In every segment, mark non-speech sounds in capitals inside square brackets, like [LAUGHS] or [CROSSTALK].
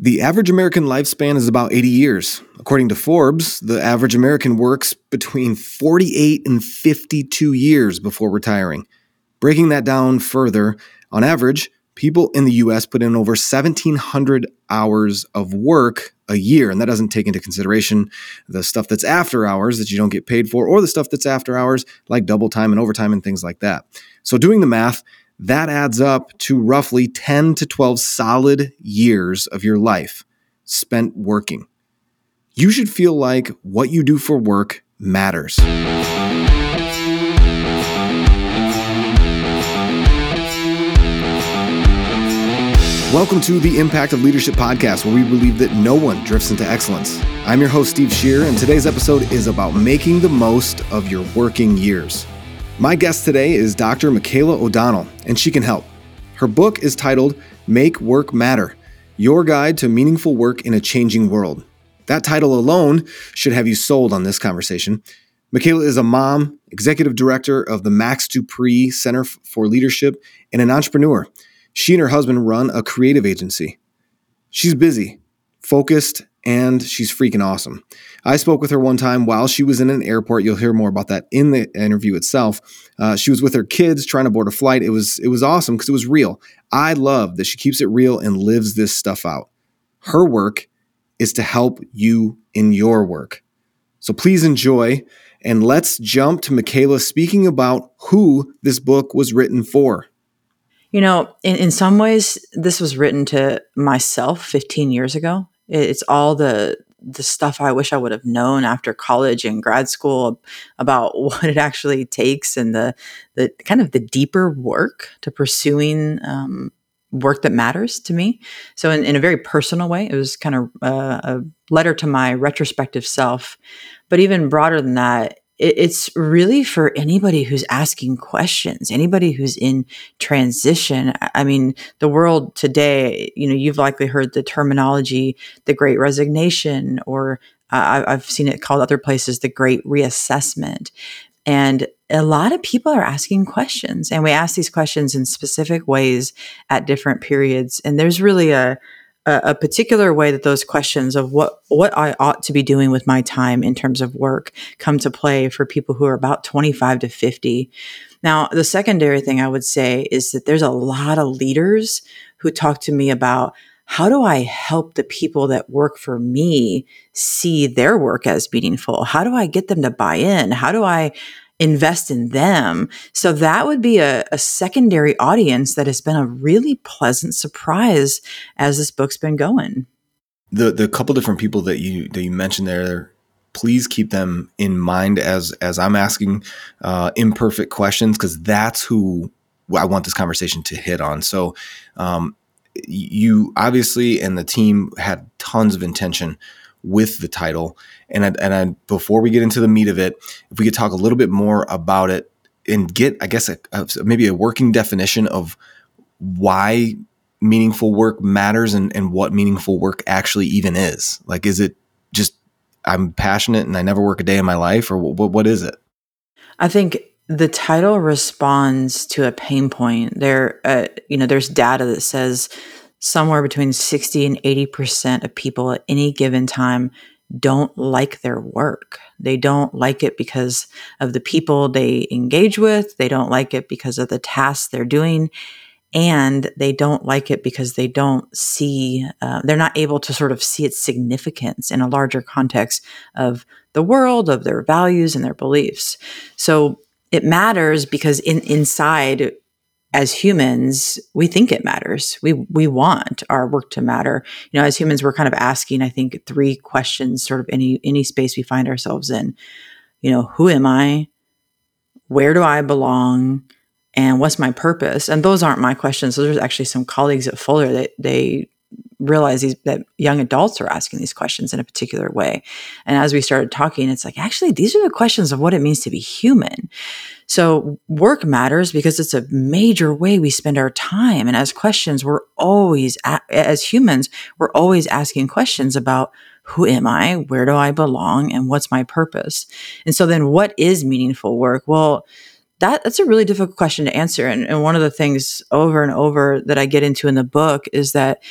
The average American lifespan is about 80 years. According to Forbes, the average American works between 48 and 52 years before retiring. Breaking that down further, on average, people in the US put in over 1,700 hours of work a year. And that doesn't take into consideration the stuff that's after hours that you don't get paid for, or the stuff that's after hours, like double time and overtime and things like that. So, doing the math, that adds up to roughly 10 to 12 solid years of your life spent working. You should feel like what you do for work matters. Welcome to the Impact of Leadership podcast, where we believe that no one drifts into excellence. I'm your host, Steve Shear, and today's episode is about making the most of your working years. My guest today is Dr. Michaela O'Donnell, and she can help. Her book is titled Make Work Matter Your Guide to Meaningful Work in a Changing World. That title alone should have you sold on this conversation. Michaela is a mom, executive director of the Max De Pree Center for Leadership, and an entrepreneur. She and her husband run a creative agency. She's busy, focused, and she's freaking awesome. I spoke with her one time while she was in an airport. You'll hear more about that in the interview itself. Uh, she was with her kids trying to board a flight. It was it was awesome because it was real. I love that she keeps it real and lives this stuff out. Her work is to help you in your work. So please enjoy and let's jump to Michaela speaking about who this book was written for. You know, in, in some ways, this was written to myself 15 years ago. It's all the the stuff I wish I would have known after college and grad school about [LAUGHS] what it actually takes and the the kind of the deeper work to pursuing um, work that matters to me. So in, in a very personal way, it was kind of uh, a letter to my retrospective self. But even broader than that, it's really for anybody who's asking questions, anybody who's in transition. I mean, the world today, you know, you've likely heard the terminology, the great resignation, or uh, I've seen it called other places, the great reassessment. And a lot of people are asking questions, and we ask these questions in specific ways at different periods. And there's really a, a, a particular way that those questions of what what I ought to be doing with my time in terms of work come to play for people who are about 25 to 50. Now, the secondary thing I would say is that there's a lot of leaders who talk to me about how do I help the people that work for me see their work as meaningful? How do I get them to buy in? How do I invest in them. So that would be a, a, secondary audience that has been a really pleasant surprise as this book's been going. The the couple different people that you that you mentioned there, please keep them in mind as as I'm asking uh, imperfect questions because that's who I want this conversation to hit on. So. Um, you obviously and the team had tons of intention with the title. And I, and I, before we get into the meat of it, if we could talk a little bit more about it and get, I guess, a, a, maybe a working definition of why meaningful work matters and, and what meaningful work actually even is. Like, is it just I'm passionate and I never work a day in my life, or what, what is it? I think the title responds to a pain point. There, uh, you know, there's data that says somewhere between 60 and 80% of people at any given time don't like their work. They don't like it because of the people they engage with. They don't like it because of the tasks they're doing. And they don't like it because they don't see, uh, they're not able to sort of see its significance in a larger context of the world, of their values and their beliefs. So it matters because in, inside as humans, we think it matters. We we want our work to matter. You know, as humans, we're kind of asking, I think, three questions, sort of any any space we find ourselves in. You know, who am I? Where do I belong? And what's my purpose? And those aren't my questions. Those are actually some colleagues at Fuller that they realize these, that young adults are asking these questions in a particular way. And as we started talking, it's like, actually, these are the questions of what it means to be human. So work matters because it's a major way we spend our time. And as questions, we're always, as humans, we're always asking questions about who am I? Where do I belong? And what's my purpose? And so then what is meaningful work? Well, that that's a really difficult question to answer. And, and one of the things over and over that I get into in the book is that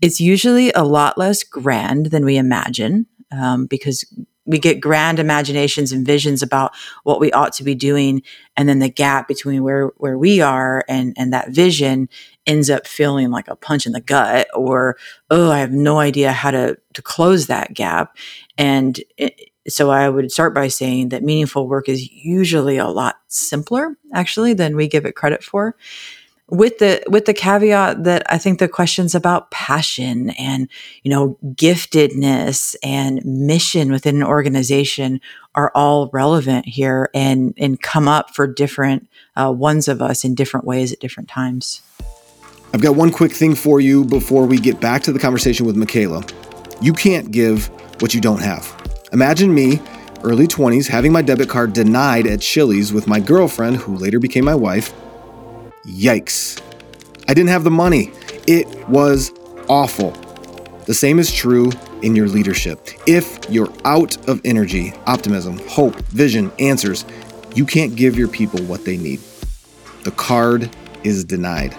it's usually a lot less grand than we imagine um, because we get grand imaginations and visions about what we ought to be doing and then the gap between where where we are and and that vision ends up feeling like a punch in the gut or oh i have no idea how to to close that gap. And it, so i would start by saying that meaningful work is usually a lot simpler actually than we give it credit for with the with the caveat that I think the questions about passion and you know giftedness and mission within an organization are all relevant here and and come up for different uh, ones of us in different ways at different times. I've got one quick thing for you before we get back to the conversation with Michaela. You can't give what you don't have. Imagine me, early 20s, having my debit card denied at Chili's with my girlfriend, who later became my wife Yikes. I didn't have the money. It was awful. The same is true in your leadership. If you're out of energy, optimism, hope, vision, answers, you can't give your people what they need. The card is denied.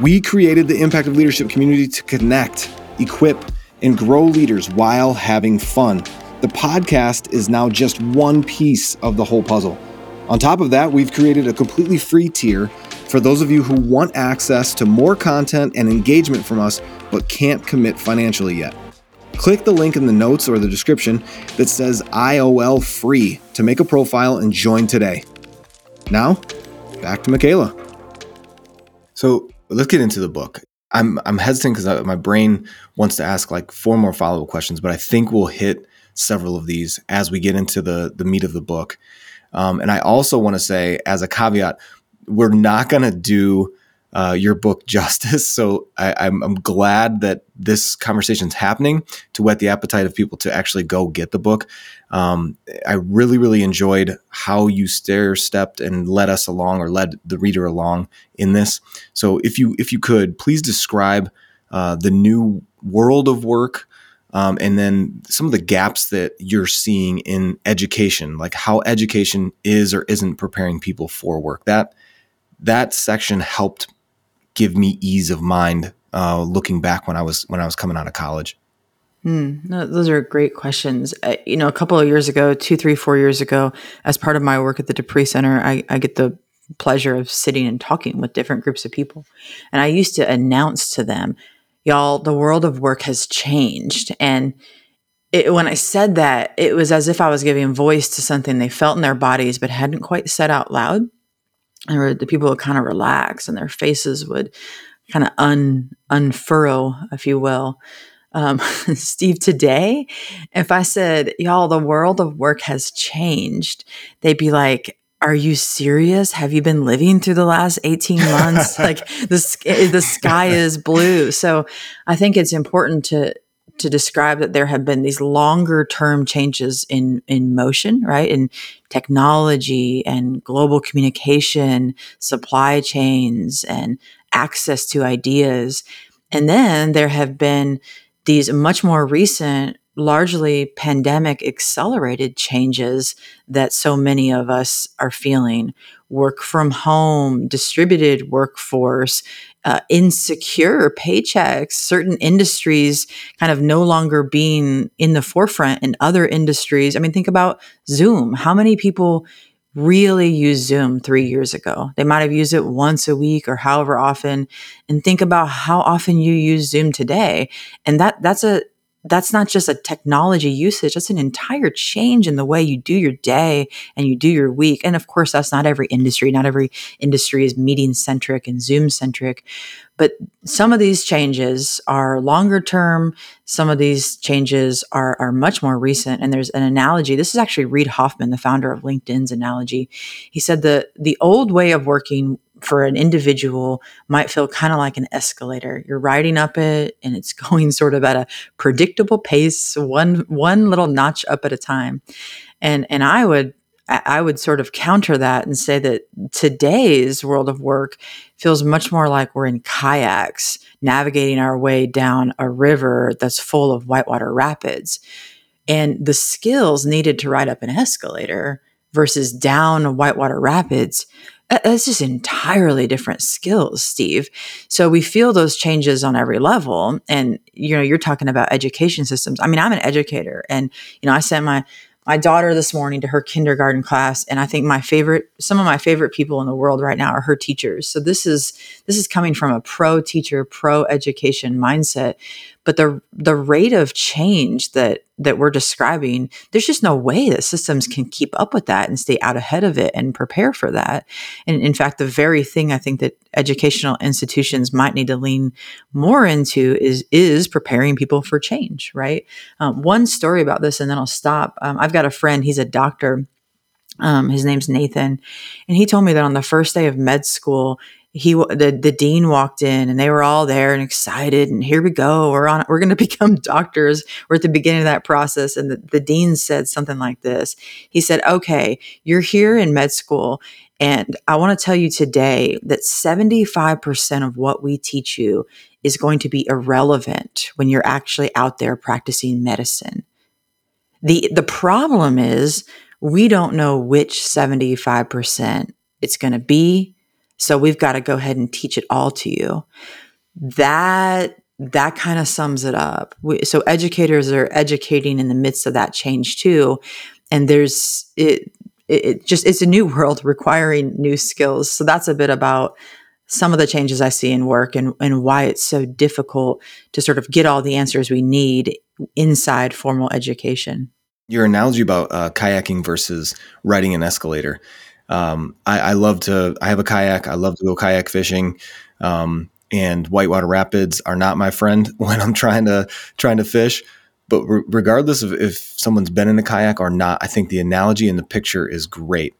We created the Impact of Leadership community to connect, equip, and grow leaders while having fun. The podcast is now just one piece of the whole puzzle. On top of that, we've created a completely free tier for those of you who want access to more content and engagement from us but can't commit financially yet. Click the link in the notes or the description that says IOL free to make a profile and join today. Now, back to Michaela. So let's get into the book. I'm I'm hesitant because my brain wants to ask like four more follow up questions, but I think we'll hit several of these as we get into the the meat of the book. Um, and I also want to say, as a caveat, we're not going to do uh, your book [LAUGHS] justice. So I, am glad that this conversation is happening to whet the appetite of people to actually go get the book. Um, I really, really enjoyed how you stair stepped and led us along, or led the reader along in this. So if you if you could please describe uh, the new world of work. Um, and then some of the gaps that you're seeing in education, like how education is or isn't preparing people for work. That that section helped give me ease of mind uh, looking back when I was when I was coming out of college. Mm, no, those are great questions. Uh, you know, a couple of years ago, two, three, four years ago, as part of my work at the De Pree Center, I, I get the pleasure of sitting and talking with different groups of people. And I used to announce to them, y'all, the world of work has changed. And it, when I said that, it was as if I was giving voice to something they felt in their bodies but hadn't quite said out loud or the people would kind of relax and their faces would kind of un unfurrow, if you will. Um, [LAUGHS] Steve, today, if I said, y'all, the world of work has changed, they'd be like, are you serious? Have you been living through the last 18 months? [LAUGHS] like the, the sky is blue. So I think it's important to, to describe that there have been these longer term changes in in motion right in technology and global communication supply chains and access to ideas and then there have been these much more recent largely pandemic accelerated changes that so many of us are feeling work from home distributed workforce uh, insecure paychecks, certain industries kind of no longer being in the forefront in other industries. I mean, think about Zoom. How many people really used Zoom three years ago? They might have used it once a week or however often. And think about how often you use Zoom today. And that that's a that's not just a technology usage, that's an entire change in the way you do your day and you do your week. And of course, that's not every industry. Not every industry is meeting centric and Zoom centric. But some of these changes are longer term. Some of these changes are, are much more recent. And there's an analogy. This is actually Reid Hoffman, the founder of LinkedIn's analogy. He said the, the old way of working for an individual might feel kind of like an escalator. You're riding up it and it's [LAUGHS] going sort of at a predictable pace, one one little notch up at a time. And and I would I would sort of counter that and say that today's world of work feels much more like we're in kayaks navigating our way down a river that's full of whitewater rapids. And the skills needed to ride up an escalator versus down whitewater rapids Uh, That's just entirely different skills, Steve. So we feel those changes on every level. And, you know, you're talking about education systems. I mean, I'm an educator and, you know, I sent my, my daughter this morning to her kindergarten class and i think my favorite some of my favorite people in the world right now are her teachers so this is this is coming from a pro teacher pro education mindset but the the rate of change that that we're describing there's just no way that systems can keep up with that and stay out ahead of it and prepare for that. And in fact the very thing i think that educational institutions might need to lean more into is is preparing people for change right? Um, one story about this and then i'll stop. Um, i've got a friend he's a doctor. Um, his name's Nathan, and he told me that on the first day of med school, he the, the dean walked in and they were all there and excited and here we go. We're on we're going [LAUGHS] to become doctors. We're at the beginning of that process and the, the dean said something like this. He said okay you're here in med school and i want to tell you today that 75% of what we teach you is going to be irrelevant when you're actually out there practicing medicine. The the problem is we don't know which 75% it's going to be so we've got to go ahead and teach it all to you. That that kind of sums it up. We, so educators are educating in the midst of that change too, and there's it, it just it's a new [LAUGHS] world requiring new skills. So that's a bit about some of the changes I see in work and, and why it's so difficult to sort of get all the answers we need inside formal education. Your analogy about uh, kayaking versus riding an escalator um, I, I, love to. I have a kayak. I love to go kayak fishing. Um, and whitewater rapids are not my friend [LAUGHS] when I'm trying to trying to fish. But re- regardless of if someone's been in a kayak or not, I think the analogy and the picture is great,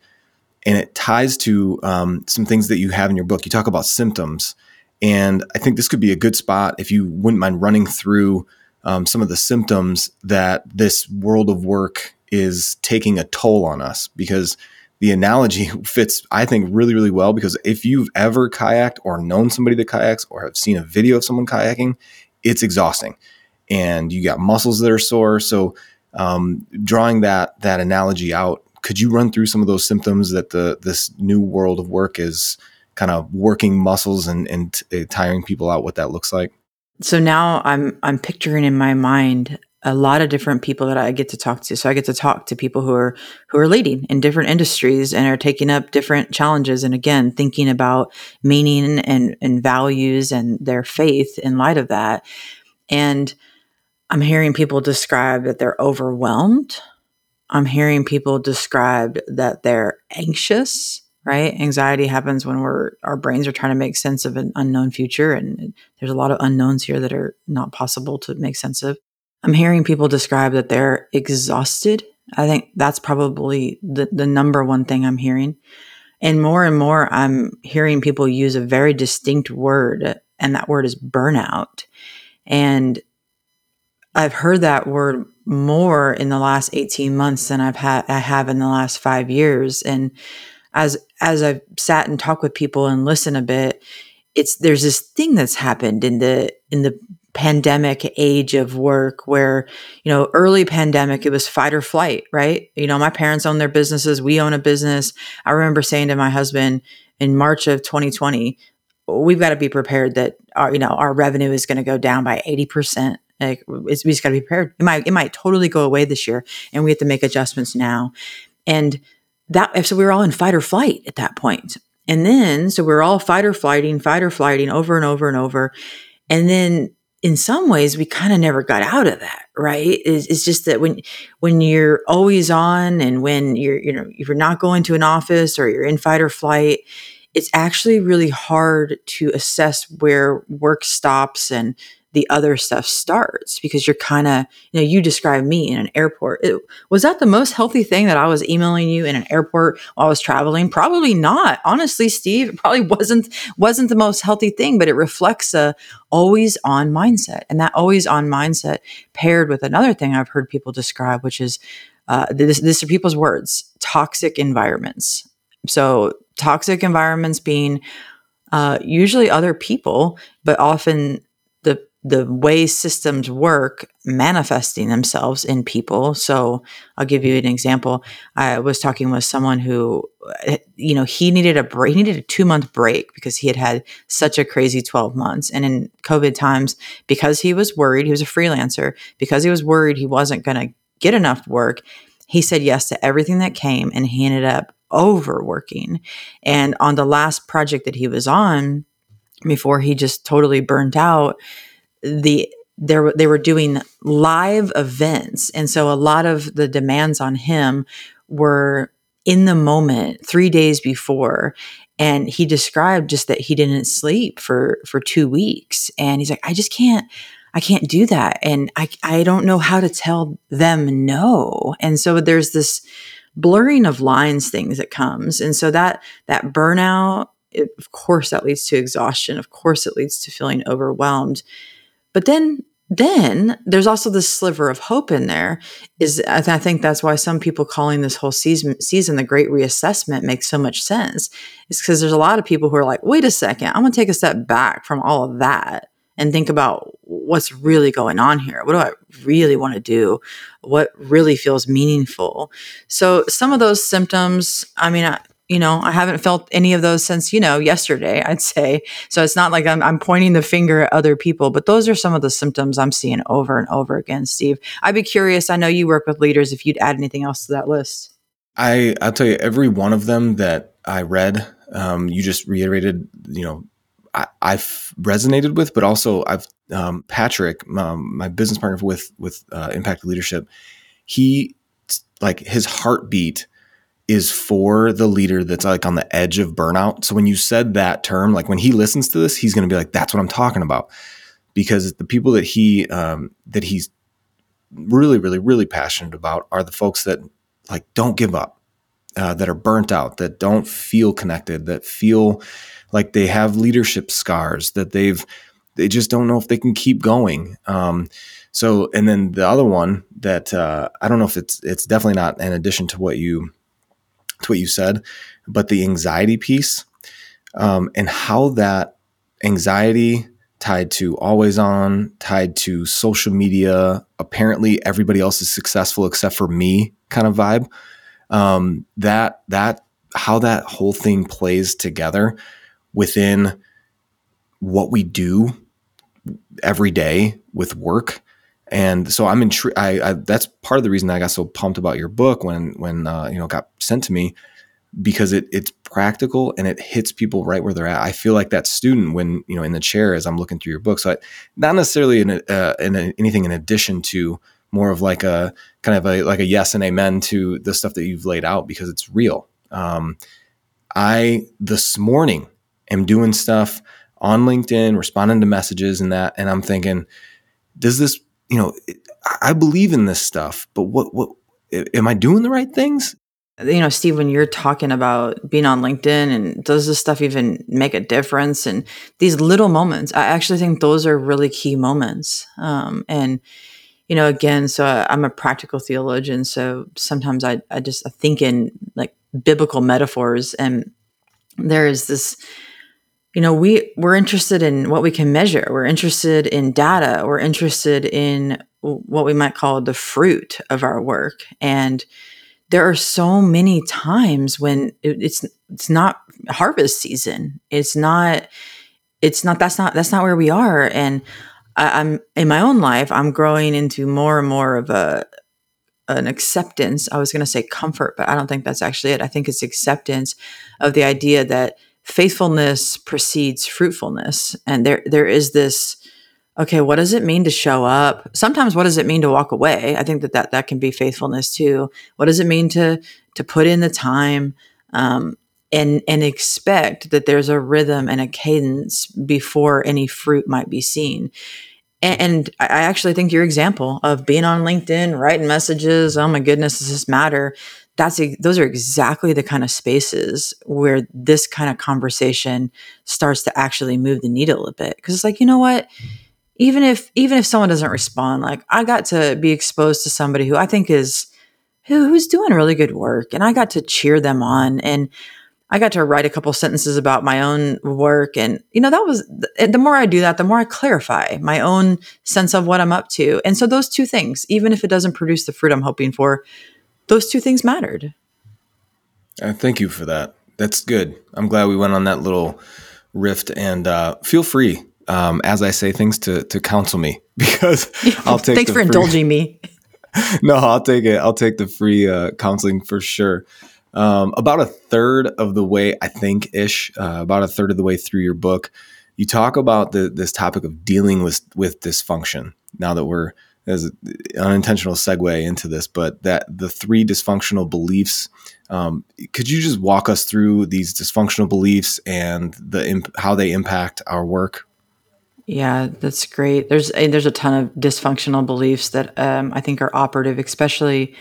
and it ties to um, some things that you have in your book. You talk about symptoms, and I think this could be a good spot if you wouldn't mind running through um, some of the symptoms that this world of work is taking a toll on us because the analogy fits, I think, really, really well because if you've ever kayaked or known somebody that kayaks or have seen a video of someone kayaking, it's exhausting, and you got muscles that are sore. So, um, drawing that that analogy out, could you run through some of those symptoms that the this new world of work is kind of working muscles and and t- tiring people out? What that looks like. So now I'm I'm picturing in my mind a lot of different people that I get to talk to. So I get to talk to people who are who are leading in different industries and are taking up different challenges and again thinking about meaning and, and values and their faith in light of that. And I'm hearing people describe that they're overwhelmed. I'm hearing people describe that they're anxious, right? Anxiety happens when we're our brains are trying to make sense of an unknown future and there's a lot of unknowns here that are not possible to make sense of. I'm hearing people describe that they're exhausted. I think that's probably the, the number one thing I'm hearing. And more and more, I'm hearing people use a very distinct word, and that word is burnout. And I've heard that word more in the last 18 months than I've had I have in the last five years. And as as I've sat and talked with people and listened a bit, it's there's this thing that's happened in the in the pandemic age of work where, you know, early pandemic, it was fight or flight, right? You know, my parents own their businesses. We own a business. I remember saying to my husband in March of 2020, we've got to be prepared that our, you know, our revenue is going to go down by 80%. Like we just got to be prepared. It might, it might totally go away this year and we have to make adjustments now. And that, so we were all in fight or flight at that point. And then, so we we're all fight or flighting, fight or flighting over and over and over. And then in some ways we kind of never got out of that right? It's, it's, just that when when you're always on and when you're you know if you're not going to an office or you're in fight or flight it's actually really hard to assess where work stops and the other stuff starts because you're kind of, you know, you describe me in an airport. It, was that the most healthy thing that I was emailing you in an airport while I was traveling? Probably not. Honestly, Steve, it probably [LAUGHS] wasn't wasn't the most healthy thing, but it reflects a always on mindset. And that always on mindset paired with another thing I've heard people describe, which is uh, this, this are people's words, toxic environments. So toxic environments being uh, usually other people, but often the way systems work manifesting themselves in people. So I'll give you an example. I was talking with someone who, you know, he needed a break, he needed a two month break because he had had such a crazy 12 months. And in COVID times, because he was worried, he was a freelancer, because he was worried he wasn't going to get enough work, he said yes to everything that came and he ended up overworking. And on the last project that he was on, before he just totally burnt out, the there they were doing live events. And so a lot of the demands on him were in the moment 3 days before. And he described just that he didn't sleep for for 2 weeks. And he's like I just can't I can't do that. And I I don't know how to tell them no. And so there's this blurring of lines things that comes. And so that that burnout it, of course that leads to exhaustion. Of course it leads to feeling overwhelmed but then then there's also this sliver of hope in there is I, th- I think that's why some people calling this whole season season the great reassessment makes so much sense is because there's a lot of people who are like wait a second i'm going to take a step back from all of that and think about what's really going on here. What do i really want to do? What really feels meaningful? So some of those symptoms i mean I, you know, I haven't felt any of those since, you know, yesterday, I'd say. So it's not like I'm, I'm pointing the finger at other people, but those are some of the symptoms I'm seeing over and over again, Steve. I'd be curious. I know you work with leaders if you'd add anything else to that list. I, I'll tell you, every one of them that I read, um, you just reiterated, you know, I, have resonated with, but also I've, um, Patrick, um, my business partner with, with, uh, Impact Leadership, he, like his heartbeat is for the leader that's like on the edge of burnout. So when you said that term, like when he listens to this, he's going to be like, "That's what I'm talking about," because the people that he um, that he's really, really, really passionate about are the folks that like don't give up, uh, that are burnt out, that don't feel connected, that feel like they have leadership scars, that they've they just don't know if they can keep going. Um, so, and then the other one that uh, I don't know if it's it's definitely not in addition to what you to what you said, but the anxiety piece um, and how that anxiety tied to always on, tied to social media, apparently everybody else is successful except for me kind of vibe. Um, that that how that whole thing plays together within what we do every day with work and so I'm intrigued. I, I, that's part of the reason I got so pumped about your book when when uh, you know got sent to me because it it's practical and it hits people right where they're at. I feel like that student when you know in the chair as I'm looking through your book. So I, not necessarily in, a, uh, in a, anything in addition to more of like a kind of a like a yes and amen to the stuff that you've laid out because it's real. Um, I this morning am doing stuff on LinkedIn, responding to messages and that, and I'm thinking, does this you know, I believe in this stuff, but what, what, am I doing the right things? You know, Steve, when you're talking about being on LinkedIn and does this stuff even make a difference? And these little moments, I actually think those are really key moments. Um, and, you know, again, so I'm a practical theologian. So sometimes I, I just I think in like biblical metaphors and there is this, you know we we're interested in what we can measure. We're interested in data. We're interested in what we might call the fruit of our work. And there are so many times when it's it's not harvest season. It's not it's not that's not that's not where we are. And I, i'm in my own life i'm growing into more and more of a an acceptance. I was going to say comfort but i don't think that's actually it. I think it's acceptance of the idea that faithfulness precedes fruitfulness. And there there is this okay what does it mean to show up? Sometimes what does it mean to walk away? I think that that, that can be faithfulness too. What does it mean to to put in the time um, and and expect that there's a rhythm and a cadence before any fruit might be seen? And, and I actually think your example of being on LinkedIn, writing messages, oh my goodness, does this matter? That's those are exactly the kind of spaces where this kind of conversation starts to actually move the needle a bit because it's like you know what even if even if someone doesn't respond like i got to be exposed to somebody who i think is who, who's doing really good work and i got to cheer them on and I got to write a couple sentences about my own work. And, you know, that was the more I do that, the more I clarify my own sense of what I'm up to. And so those two things, even if it doesn't produce the fruit I'm hoping for, those two things mattered. Uh, thank you for that. That's good. I'm glad we went on that little rift and uh, feel free um, as I say things to, to counsel me [LAUGHS] because [LAUGHS] I'll take Thanks for free- indulging me. [LAUGHS] no, I'll take it. I'll take the free uh, counseling for sure. Um, about a third of the way, I think, ish, uh, about a third of the way through your book, you talk about the, this topic of dealing with with dysfunction. Now that we're as an unintentional segue into this, but that the three dysfunctional beliefs. Um, could you just walk us through these dysfunctional beliefs and the imp- how they impact our work? Yeah, that's great. There's a, there's a ton of dysfunctional beliefs that um, I think are operative, especially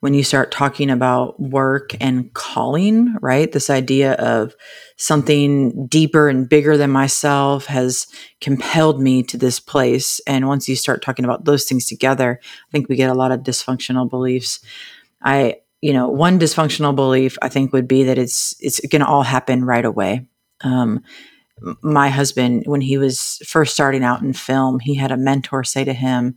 when you start talking about work and calling, right? This idea of something deeper and bigger than myself has compelled me to this place. And once you start talking about those things together, I think we get a lot of dysfunctional beliefs. I, you know, one dysfunctional belief I think would be that it's it's going to all happen right away. Um, my husband, when he was first starting out in film, he had a mentor say to him,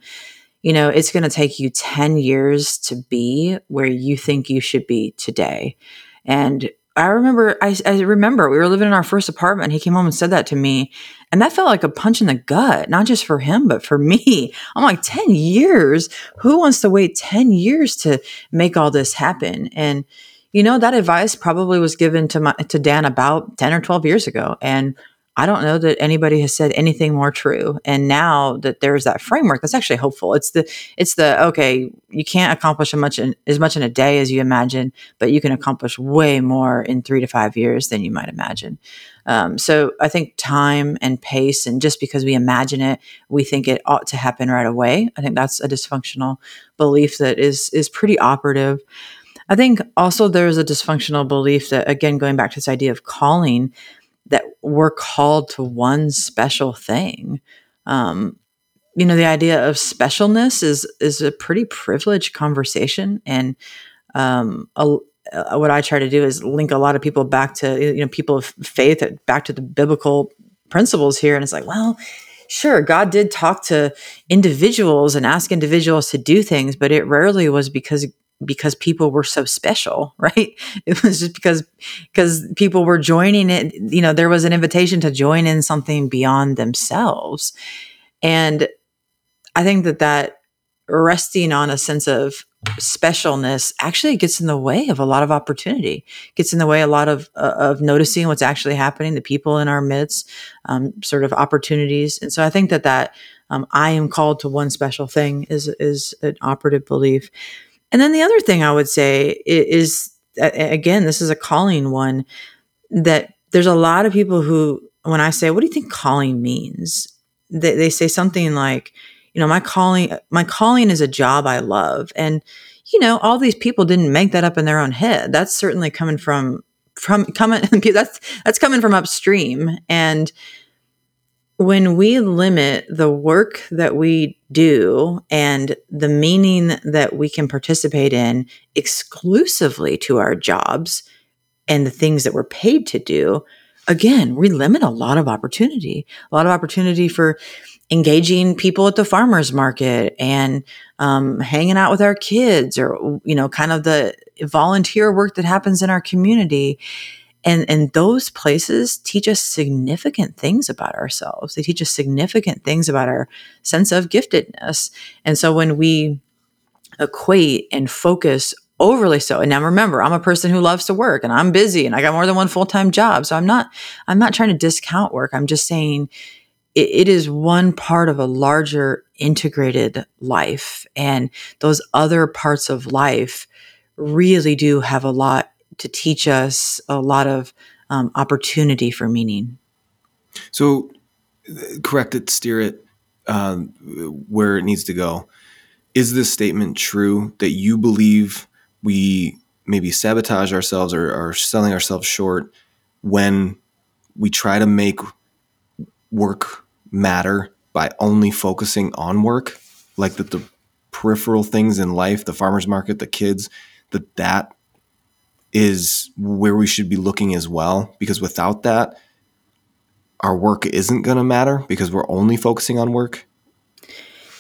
you know, it's going to take you 10 years to be where you think you should be today. And I remember, I, I, remember we were living in our first apartment. He came home and said that to me. And that felt like a punch in the gut, not just for him, but for [LAUGHS] me. I'm like, 10 years? Who wants to wait 10 years to make all this happen? And, you know, that advice probably was given to my, to Dan about 10 or 12 years ago. And I don't know that anybody has said anything more true. And now that there's that framework, that's actually hopeful. It's the it's the okay, you can't accomplish as much in, as much in a day as you imagine, but you can accomplish way more in three to five years than you might imagine. Um, so I think time and pace, and just because we imagine it, we think it ought to happen right away. I think that's a dysfunctional belief that is is pretty operative. I think also there's a dysfunctional belief that again, going back to this idea of calling that we're called to one special thing. Um, you know, the idea of specialness is is a pretty privileged conversation, and um, a, uh, what I try to do is link a lot of people back to you know people of faith, back to the biblical principles here, and it's like, well, sure, God did talk to individuals and ask individuals to do things, but it rarely was because because people were so special, [LAUGHS] right? It was just because because people were joining it, you know, there was an invitation to join in something beyond themselves. And I think that that resting on a sense of specialness actually gets in the way of a lot of opportunity gets in the way a lot of uh, of noticing what's actually happening the people in our midst um, sort of opportunities and so i think that that um, i am called to one special thing is is an operative belief and then the other thing I would say is, again, this is a calling one that there's a lot of people who, when I say, what do you think calling means? They, they say something like, you know, my calling, my calling is a job I love. And, you know, all these people didn't make that up in their own head. That's certainly coming from, from coming, [LAUGHS] that's, that's coming from upstream. And, when we limit the work that we do and the meaning that we can participate in exclusively to our jobs and the things that we're paid to do, again, we limit a lot of opportunity, a lot of opportunity for engaging people at the farmers market and um, hanging out with our kids or, you know, kind of the volunteer work that happens in our community and and those places teach us significant things about ourselves. They teach us significant things about our sense of giftedness. And so when we equate and focus overly so and now remember i'm a person who loves to work and i'm busy and i got more than one full-time job. So i'm not i'm not trying to discount work. I'm just saying it, it is one part of a larger integrated life. And those other parts of life really do have a lot to teach us a lot of um, opportunity for meaning. So, correct it, steer it um, where it needs to go. Is this statement true that you believe we maybe sabotage ourselves or are selling ourselves short when we try to make work matter by only focusing on work? Like that the peripheral things in life, the farmer's market, the kids, that that is where we should be looking as well, because without that, our work isn't going to matter because we're only focusing on work.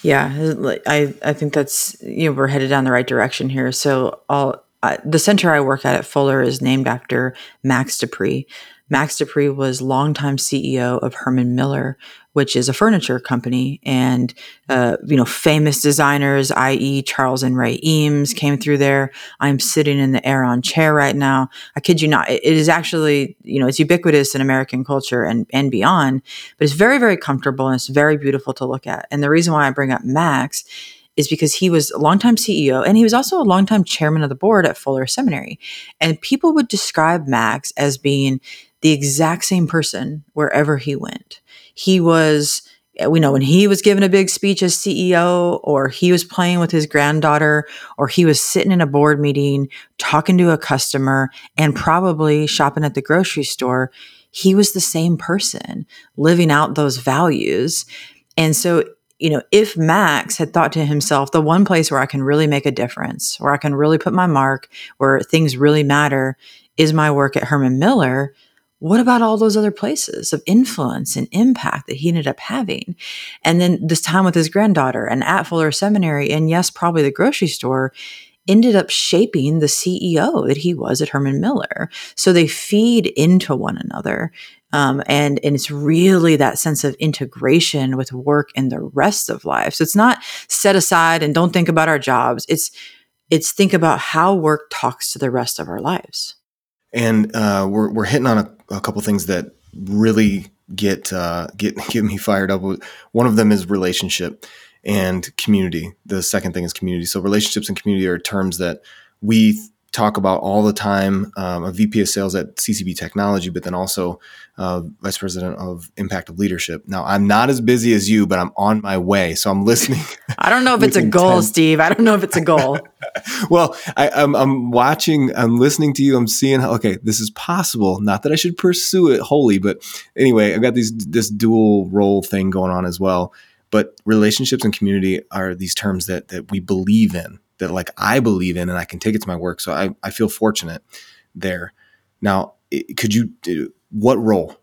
Yeah, I I think that's you know we're headed down the right direction here. So all the center I work at at Fuller is named after Max De Pree. Max De Pree was longtime CEO of Herman Miller, which is a furniture company, and uh, you know famous designers, i.e., Charles and Ray Eames, came through there. I'm sitting in the Aeron chair right now. I kid you not; it is actually you know it's ubiquitous in American culture and and beyond, but it's very very comfortable and it's very beautiful to look at. And the reason why I bring up Max is because he was a longtime CEO and he was also a longtime chairman of the board at Fuller Seminary. And people would describe Max as being the exact same person wherever he went. He was, eh, we know when he was giving a big speech as CEO, or he was playing with his granddaughter, or he was sitting in a board meeting talking to a customer and probably shopping at the grocery store, he was the same person living out those values. And so you know, if Max had thought to himself, the one place where I can really make a difference, where I can really put my mark, where things really matter is my work at Herman Miller, what about all those other places of influence and impact that he ended up having? And then this time with his granddaughter and at Fuller Seminary, and yes, probably the grocery store, ended up shaping the CEO that he was at Herman Miller. So they feed into one another. Um, and, and it's really that sense of integration with work and the rest of life. So it's not set aside and don't think about our jobs. It's, it's think about how work talks to the rest of our lives and uh, we're we're hitting on a, a couple things that really get uh, get [LAUGHS] get me fired up. One of them is relationship and community. The second thing is community. So relationships and community are terms that we talk about all the time. Um, a VP of sales at CCB Technology, but then also uh, vice president of impact of leadership. Now I'm not as busy as you, but I'm on my way, so I'm [LAUGHS] listening. I don't know if it's a goal, Steve. I don't know if it's a goal. [LAUGHS] well, I, am I'm, I'm watching, I'm listening to you. I'm seeing how okay, this is possible. Not that I should pursue it wholly, but anyway, I've got these this dual role thing going on as well. But relationships and community are these terms that that we believe in that like I believe in and I can take it to my work. So I, I feel fortunate there. Now, could you, what role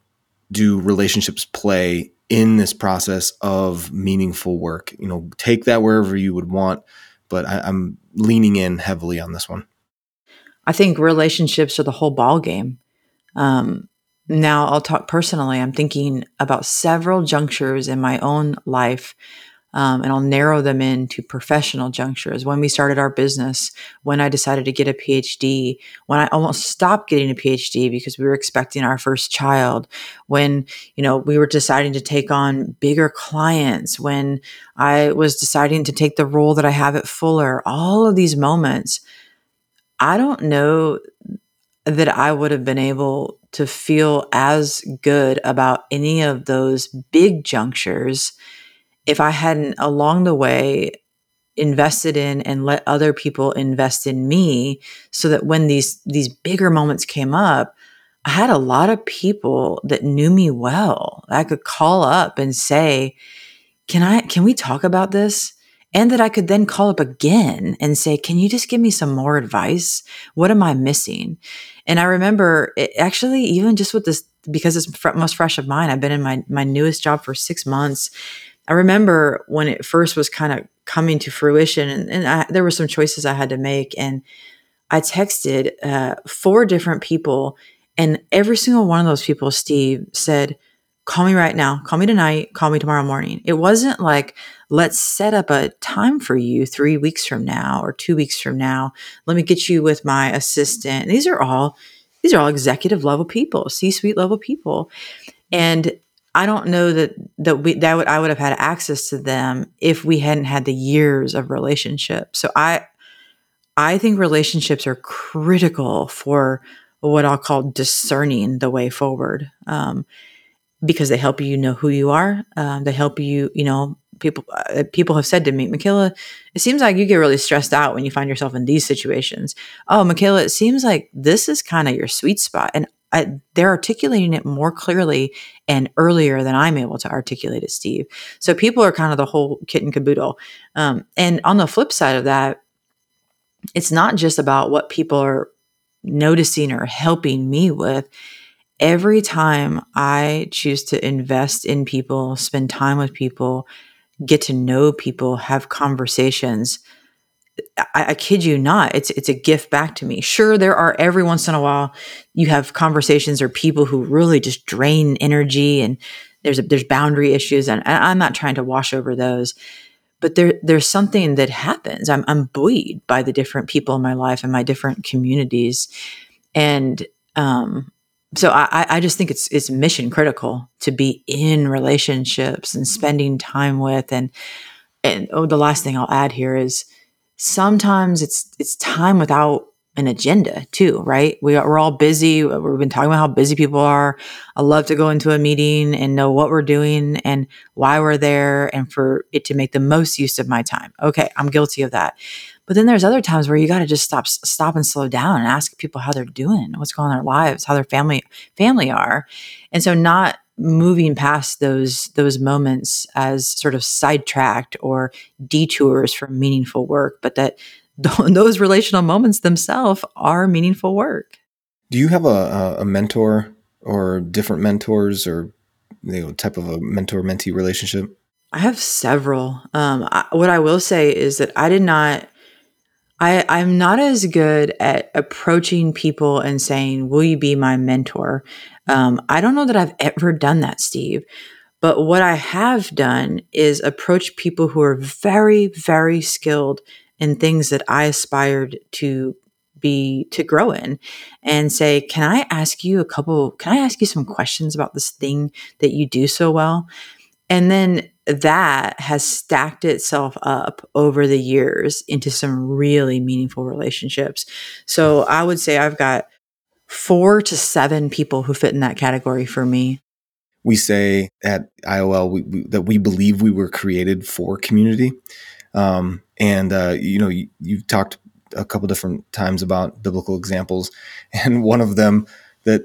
do relationships play in this process of meaningful work? You know, take that wherever you would want, but I, I'm leaning in heavily on this one. I think relationships are the whole ball game. Um, now I'll talk personally. I'm thinking about several junctures in my own life um, and I'll narrow them into professional junctures. When we started our business, when I decided to get a PhD, when I almost stopped getting a PhD because we were expecting our first child, when you know we were deciding to take on bigger clients, when I was deciding to take the role that I have at Fuller, all of these moments, I don't know that I would have been able to feel as good about any of those big junctures if I hadn't along the way invested in and let other people invest in me so that when these these bigger moments came up I had a lot of people that knew me well I could call up and say can I can we talk about this? And that I could then call up again and say can you just give me some more advice? What am I missing? And I remember it, actually even just with this because it's fr- most fresh of mine I've been in my my newest job for 6 months I remember when it first was kind of coming to fruition, and, and I, there were some choices I had to make, and I texted uh, four different people, and every single one of those people, Steve, said, "Call me right now. Call me tonight. Call me tomorrow morning." It wasn't like, "Let's set up a time for you three weeks from now or two weeks from now. Let me get you with my assistant." These are all these are all executive level people, C suite level people, and I don't know that that we that would I would have had access to them if we hadn't had the years of relationship. So I I think relationships are critical for what I'll call discerning the way forward, um, because they help you know who you are. Um, they help you, you know, people uh, people have said to me, Michaela, it seems like you get really stressed out when you find yourself in these situations. Oh, Michaela, it seems like this is kind of your sweet spot, and I, they're articulating it more clearly and earlier than I'm able to articulate it, Steve. So people are kind of the whole kit and caboodle. Um, and on the flip side of that, it's not just about what people are noticing or helping me with every time I choose to invest in people, spend time with people, get to know people, have conversations, I, I, kid you not, it's it's a gift back to me. Sure, there are every once in a while you have conversations or people who really just drain energy, and there's a, there's boundary issues, and I'm not trying to wash over those, but there there's something that happens. I'm I'm buoyed by the different people in my life and my different communities, and um, so I, I just think it's it's mission critical to be in relationships and spending time with and and oh the last thing I'll add here is sometimes it's it's time without an agenda too, right? We are, we're all busy. We've been talking about how busy people are. I love to go into a meeting and know what we're doing and why we're there and for it to make the most use of my time. Okay, I'm guilty of that. But then there's other times where you got to just stop stop and slow down and ask people how they're doing, what's going on in their lives, how their family family are. And so not moving past those those moments as sort of sidetracked or detours from meaningful work, but that [LAUGHS] those relational moments themselves are meaningful work. Do you have a, a mentor or different mentors or you know, type of a mentor mentee relationship? I have several. Um, I, what I will say is that I did not. I, I'm not as good at approaching people and saying, "Will you be my mentor?" Um, I don't know that I've ever done that, Steve. But what I have done is approach people who are very, very skilled in things that I aspired to be to grow in and say, Can I ask you a couple, can I ask you some questions about this thing that you do so well? And then that has stacked itself up over the years into some really meaningful relationships. So I would say I've got four to seven people who fit in that category for me. We say at IOL we, we, that we believe we were created for community. Um, and, uh, you know, you, you've talked a couple different times about biblical examples. [LAUGHS] And one of them that,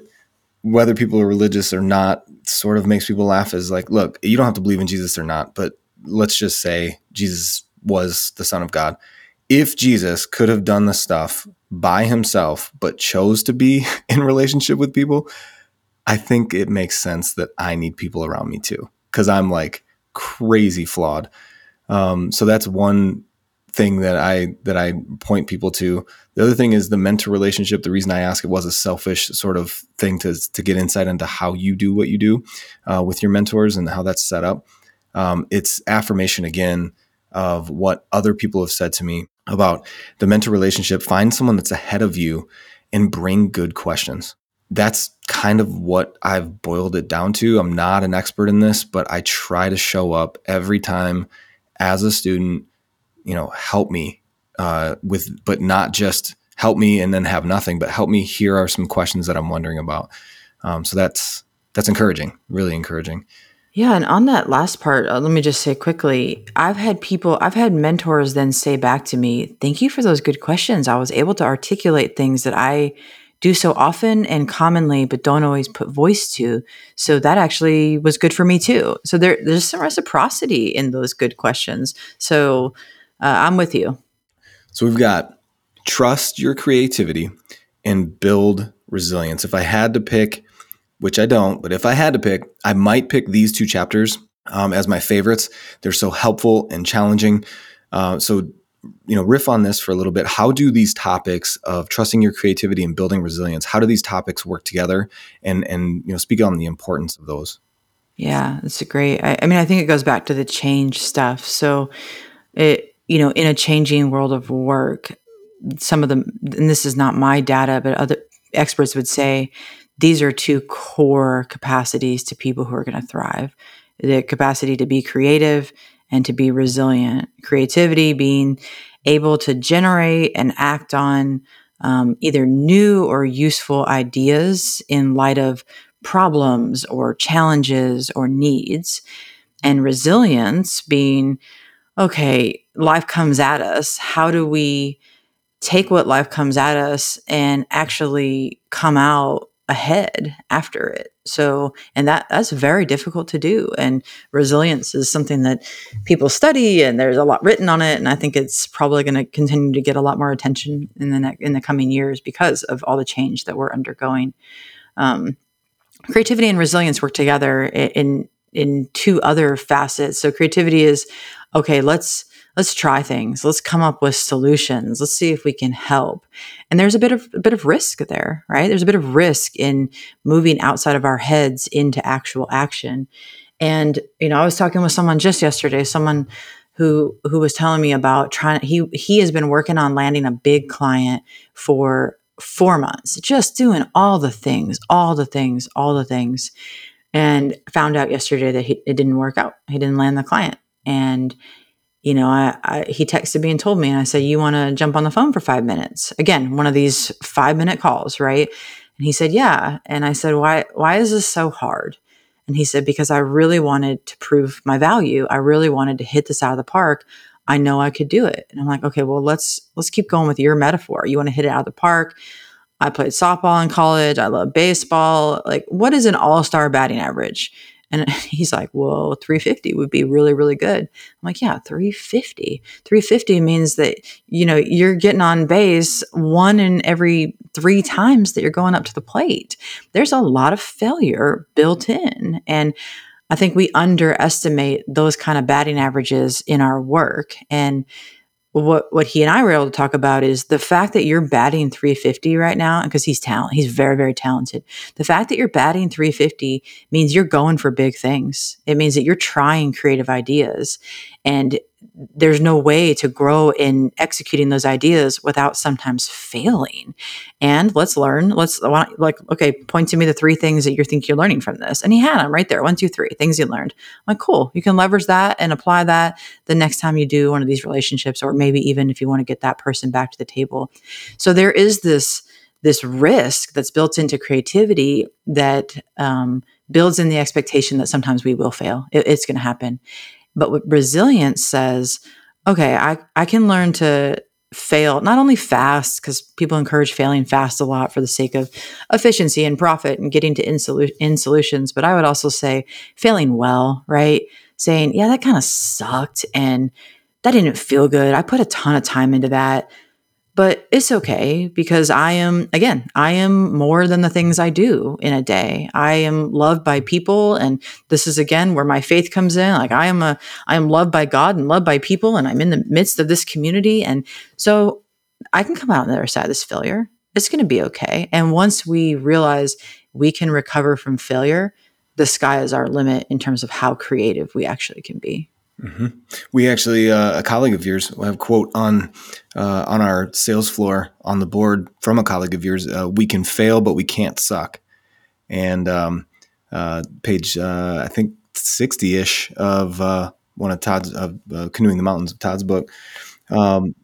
whether people are religious or not, sort of makes people laugh is like, look, you don't have to believe in Jesus or not, but let's just say Jesus was the Son of God. If Jesus could have done the stuff by himself, but chose to be [LAUGHS] in relationship with people, I think it makes sense that I need people around me too, because I'm like crazy flawed. Um, so that's one thing that I that I point people to. The other thing is the mentor relationship. The reason I ask it was a selfish sort of thing to to get insight into how you do what you do uh, with your mentors and how that's set up. Um, it's affirmation again of what other people have said to me about the mentor relationship. Find someone that's ahead of you and bring good questions. That's kind of what I've boiled it down to. I'm not an expert in this, but I try to show up every time as a student, you know, help me uh, with, but not just help me and then have nothing, but help me. Here are some questions that I'm wondering about. Um, so that's that's encouraging, really encouraging. Yeah, and on that last part, uh, let me just say quickly I've had people, I've had mentors then say back to me, Thank you for those good questions. I was able to articulate things that I do so often and commonly, but don't always put voice to. So that actually was good for me too. So there, there's some reciprocity in those good questions. So I'm with you. So we've got trust your creativity and build resilience. If I had to pick, which I don't, but if I had to pick, I might pick these two chapters um, as my favorites. They're so helpful and challenging. Uh, so, you know, riff on this for a little bit. How do these topics of trusting your creativity and building resilience? How do these topics work together? And and you know, speak on the importance of those. Yeah, that's a great. I, I mean, I think it goes back to the change stuff. So, it you know, in a changing world of work, some of them, and this is not my data, but other experts would say these are two core capacities to people who are going to thrive the capacity to be creative and to be resilient. Creativity being able to generate and act on um, either new or useful ideas in light of problems or challenges or needs. And resilience being, okay, life comes at us. How do we take what life comes at us and actually come out ahead after it. So, and that that's very difficult to do. And resilience is something that people study, and there's a lot written on it. And I think it's probably going to continue to get a lot more attention in the in the coming years because of all the change that we're undergoing. Um, creativity and resilience work together in in two other facets. So, creativity is okay. Let's let's try things. Let's come up with solutions. Let's see if we can help. And there's a bit of a bit of risk there right? There's a bit of risk in moving outside of our heads into actual action. And you know i was talking with someone just yesterday someone who who was telling me about trying he he has been working on landing a big client for 4 months just doing all the things all the things all the things and found out yesterday that he, it didn't work out. He didn't land the client and you know, I, I, he texted me and told me, and I said, "You want to jump on the phone for five minutes?" Again, one of these five minute calls, right? And he said, "Yeah." And I said, "Why? Why is this so hard?" And he said, "Because I really wanted to prove my value. I really wanted to hit this out of the park. I know I could do it." And I'm like, "Okay, well, let's let's keep going with your metaphor. You want to hit it out of the park." I played softball in college. I love baseball. Like, what is an all star batting average? And [LAUGHS] he's like, well, 350 would be really, really good. I'm like, yeah, 350. 350 means that, you know, you're getting on base one in every three times that you're going up to the plate. There's a lot of failure built in. And I think we underestimate those kind of batting averages in our work. And what what he and I were able to talk about is the fact that you're batting 350 right now because he's talent he's very very talented. The fact that you're batting 350 means you're going for big things. It means that you're trying creative ideas and there's no way to grow in executing those ideas without sometimes failing. And let's learn. Let's like, okay, point to me the three things that you think you're learning from this. And he had them right there. One, two, three things you learned. I'm like, cool. You can leverage that and apply that the next time you do one of these relationships, or maybe even if you want to get that person back to the table. So there is this this risk that's built into creativity that um, builds in the expectation that sometimes we will fail. It, it's going to happen. But what resilience says, okay, I, I can learn to fail not only fast, because people encourage failing fast a lot for the sake of efficiency and profit and getting to in, solu- in solutions, but I would also say failing well, right? Saying, yeah, that kind of sucked and that didn't feel good. I put a ton of time into that. But it's okay because I am, again, I am more than the things I do in a day. I am loved by people. And this is again where my faith comes in. Like I am a, I am loved by God and loved by people. And I'm in the midst of this community. And so I can come out on the other side of this failure. It's going to be okay. And once we realize we can recover from failure, the sky is our limit in terms of how creative we actually can be. Mm-hmm. We actually, uh, a colleague of yours, have quote on uh, on our sales floor on the board from a colleague of yours. Uh, we can fail, but we can't suck. And um, uh, page, uh, I think sixty ish of uh, one of Tod's of canoeing the mountains of Tod's book. Um,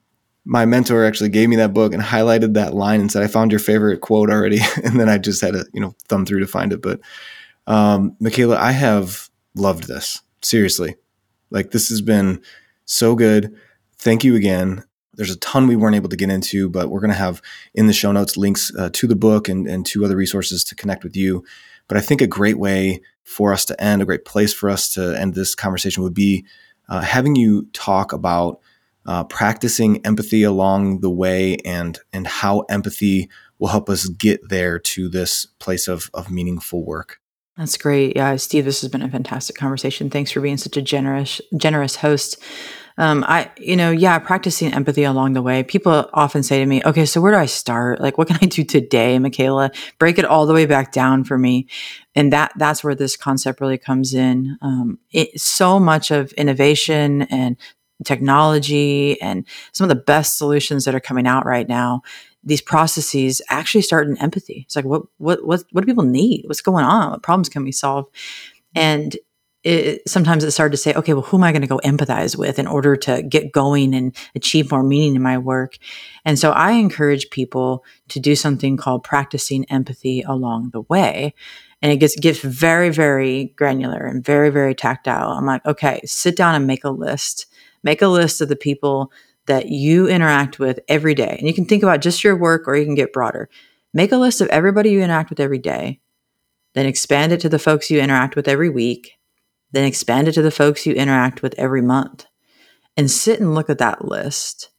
my mentor actually gave me that book and highlighted that line and said, "I found your favorite quote already." [LAUGHS] and then I just had to, you know, thumb through to find it. But um, Michaela, I have loved this seriously. Like this has been so good. Thank you again. There's a ton we weren't able to get into, but we're going to have in the show notes links uh, to the book and, and to other resources to connect with you. But I think a great way for us to end, a great place for us to end this conversation would be uh, having you talk about uh, practicing empathy along the way and and how empathy will help us get there to this place of, of meaningful work. That's great. Yeah, Steve, this has been a fantastic conversation. Thanks for being such a generous, generous host. Um, I, you know, yeah, practicing empathy along the way. People often say to me, okay, so where do I start? Like, what can I [LAUGHS] do today, Michaela? Break it all the way back down for me. And that, that's where this concept really comes in. Um, it, so much of innovation and technology and some of the best solutions that are coming out right now these processes actually start in empathy. It's like what what what what do people need? What's going on? What problems can we solve? And it, sometimes it's hard to say, okay, well, who am I going to go empathize with in order to get going and achieve more meaning in my work? And so I encourage people to do something called practicing empathy along the way. And it gets gets very, very granular and very, very tactile. I'm like, okay, sit down and make a list. Make a list of the people that you interact with every day. And you can think about just your work or you can get broader. Make a list of everybody you interact with every day. then expand it to the folks you interact with every week, then expand it to the folks you interact with every month. And sit and look at that list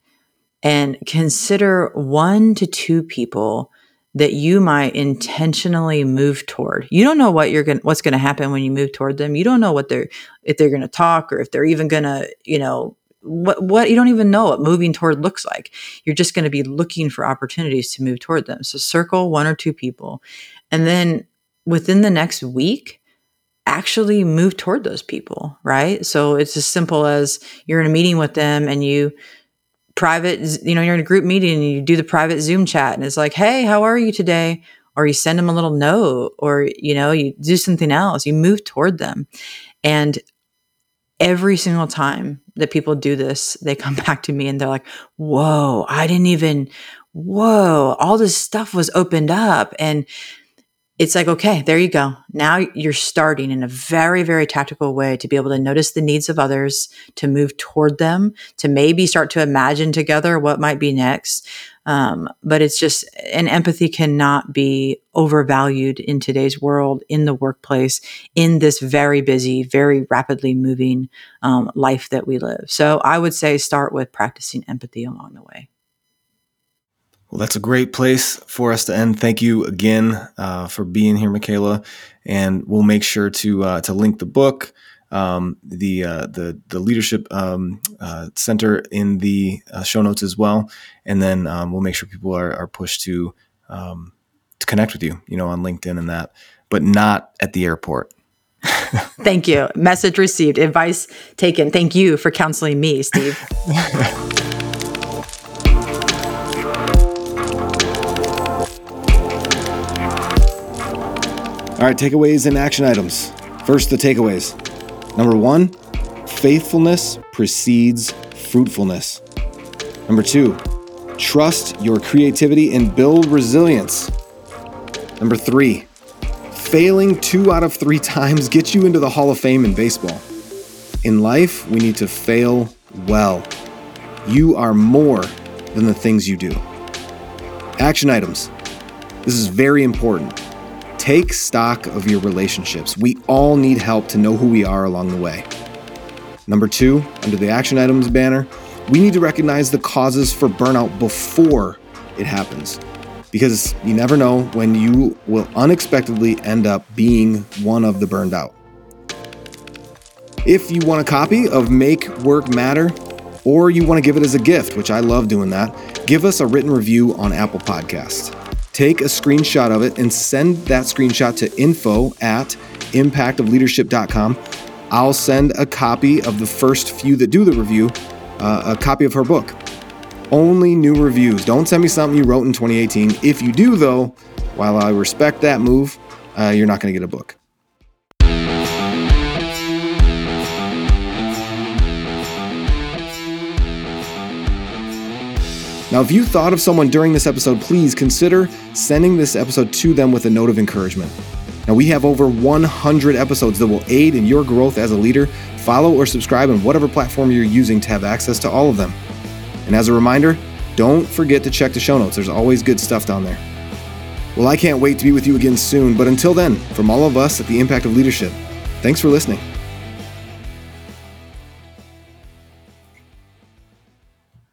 and consider one to two people that you might intentionally move toward. You don't know what you're going what's going to happen when you move toward them. You don't know what they're if they're going to talk or if they're even going to, you know, what what you don't even know what moving toward looks like. You're just going to be looking for opportunities to move toward them. So circle one or two people and then within the next week actually move toward those people, right? So it's as simple as you're in a meeting with them and you private, you know, you're in a group meeting and you do the private Zoom chat and it's like, hey, how are you today? Or you send them a little note or, you know, you do something else, you move toward them. And every single time that people do this, they come [LAUGHS] back to me and they're like, whoa, I didn't even, whoa, all this stuff was opened up. And it's like, okay, there you go. Now you're starting in a very, very tactical way to be able to notice the needs of others, to move toward them, to maybe start to imagine together what might be next. Um, but it's just, and empathy cannot be overvalued in today's world, in the workplace, in this very busy, very rapidly moving um, life that we live. So I would say start with practicing empathy along the way. Well, that's a great place for us to end. Thank you again uh, for being here, Michaela, and we'll make sure to uh, to link the book, um, the uh, the the leadership um, uh, center in the uh, show notes as well, and then um, we'll make sure people are, are pushed to um, to connect with you, you know, on LinkedIn and that, but not at the airport. [LAUGHS] Thank you. Message received. Advice taken. Thank you for counseling me, Steve. [LAUGHS] All right, takeaways and action items. First, the takeaways. Number one, faithfulness precedes fruitfulness. Number two, trust your creativity and build resilience. Number three, failing two out of three [LAUGHS] times gets you into the Hall of Fame in baseball. In life, we need to fail well. You are more than the things you do. Action items. This is very important. Take stock of your relationships. We all need help to know who we are along the way. Number two, under the action items banner, we need to recognize the causes for burnout before it happens. Because you never know when you will unexpectedly end up being one of the burned out. If you want a copy of Make Work Matter, or you want to give it as a gift, which I love doing that, give us a written review on Apple Podcasts. Take a screenshot of it and send that screenshot to info at impactofleadership.com. I'll send a copy of the first few that do the review, uh, a copy of her book. Only new reviews. Don't send me something you wrote in 2018. If you do, though, while I respect that move, uh, you're not going to get a book. Now, if you thought of someone during this episode, please consider sending this episode to them with a note of encouragement. Now, we have over 100 episodes that will aid in your growth as a leader. Follow or subscribe on whatever platform you're using to have access to all of them. And as a reminder, don't forget to check the show notes. There's always good stuff down there. Well, I can't wait to be with you again soon, but until then, from all of us at the Impact of Leadership, thanks for listening.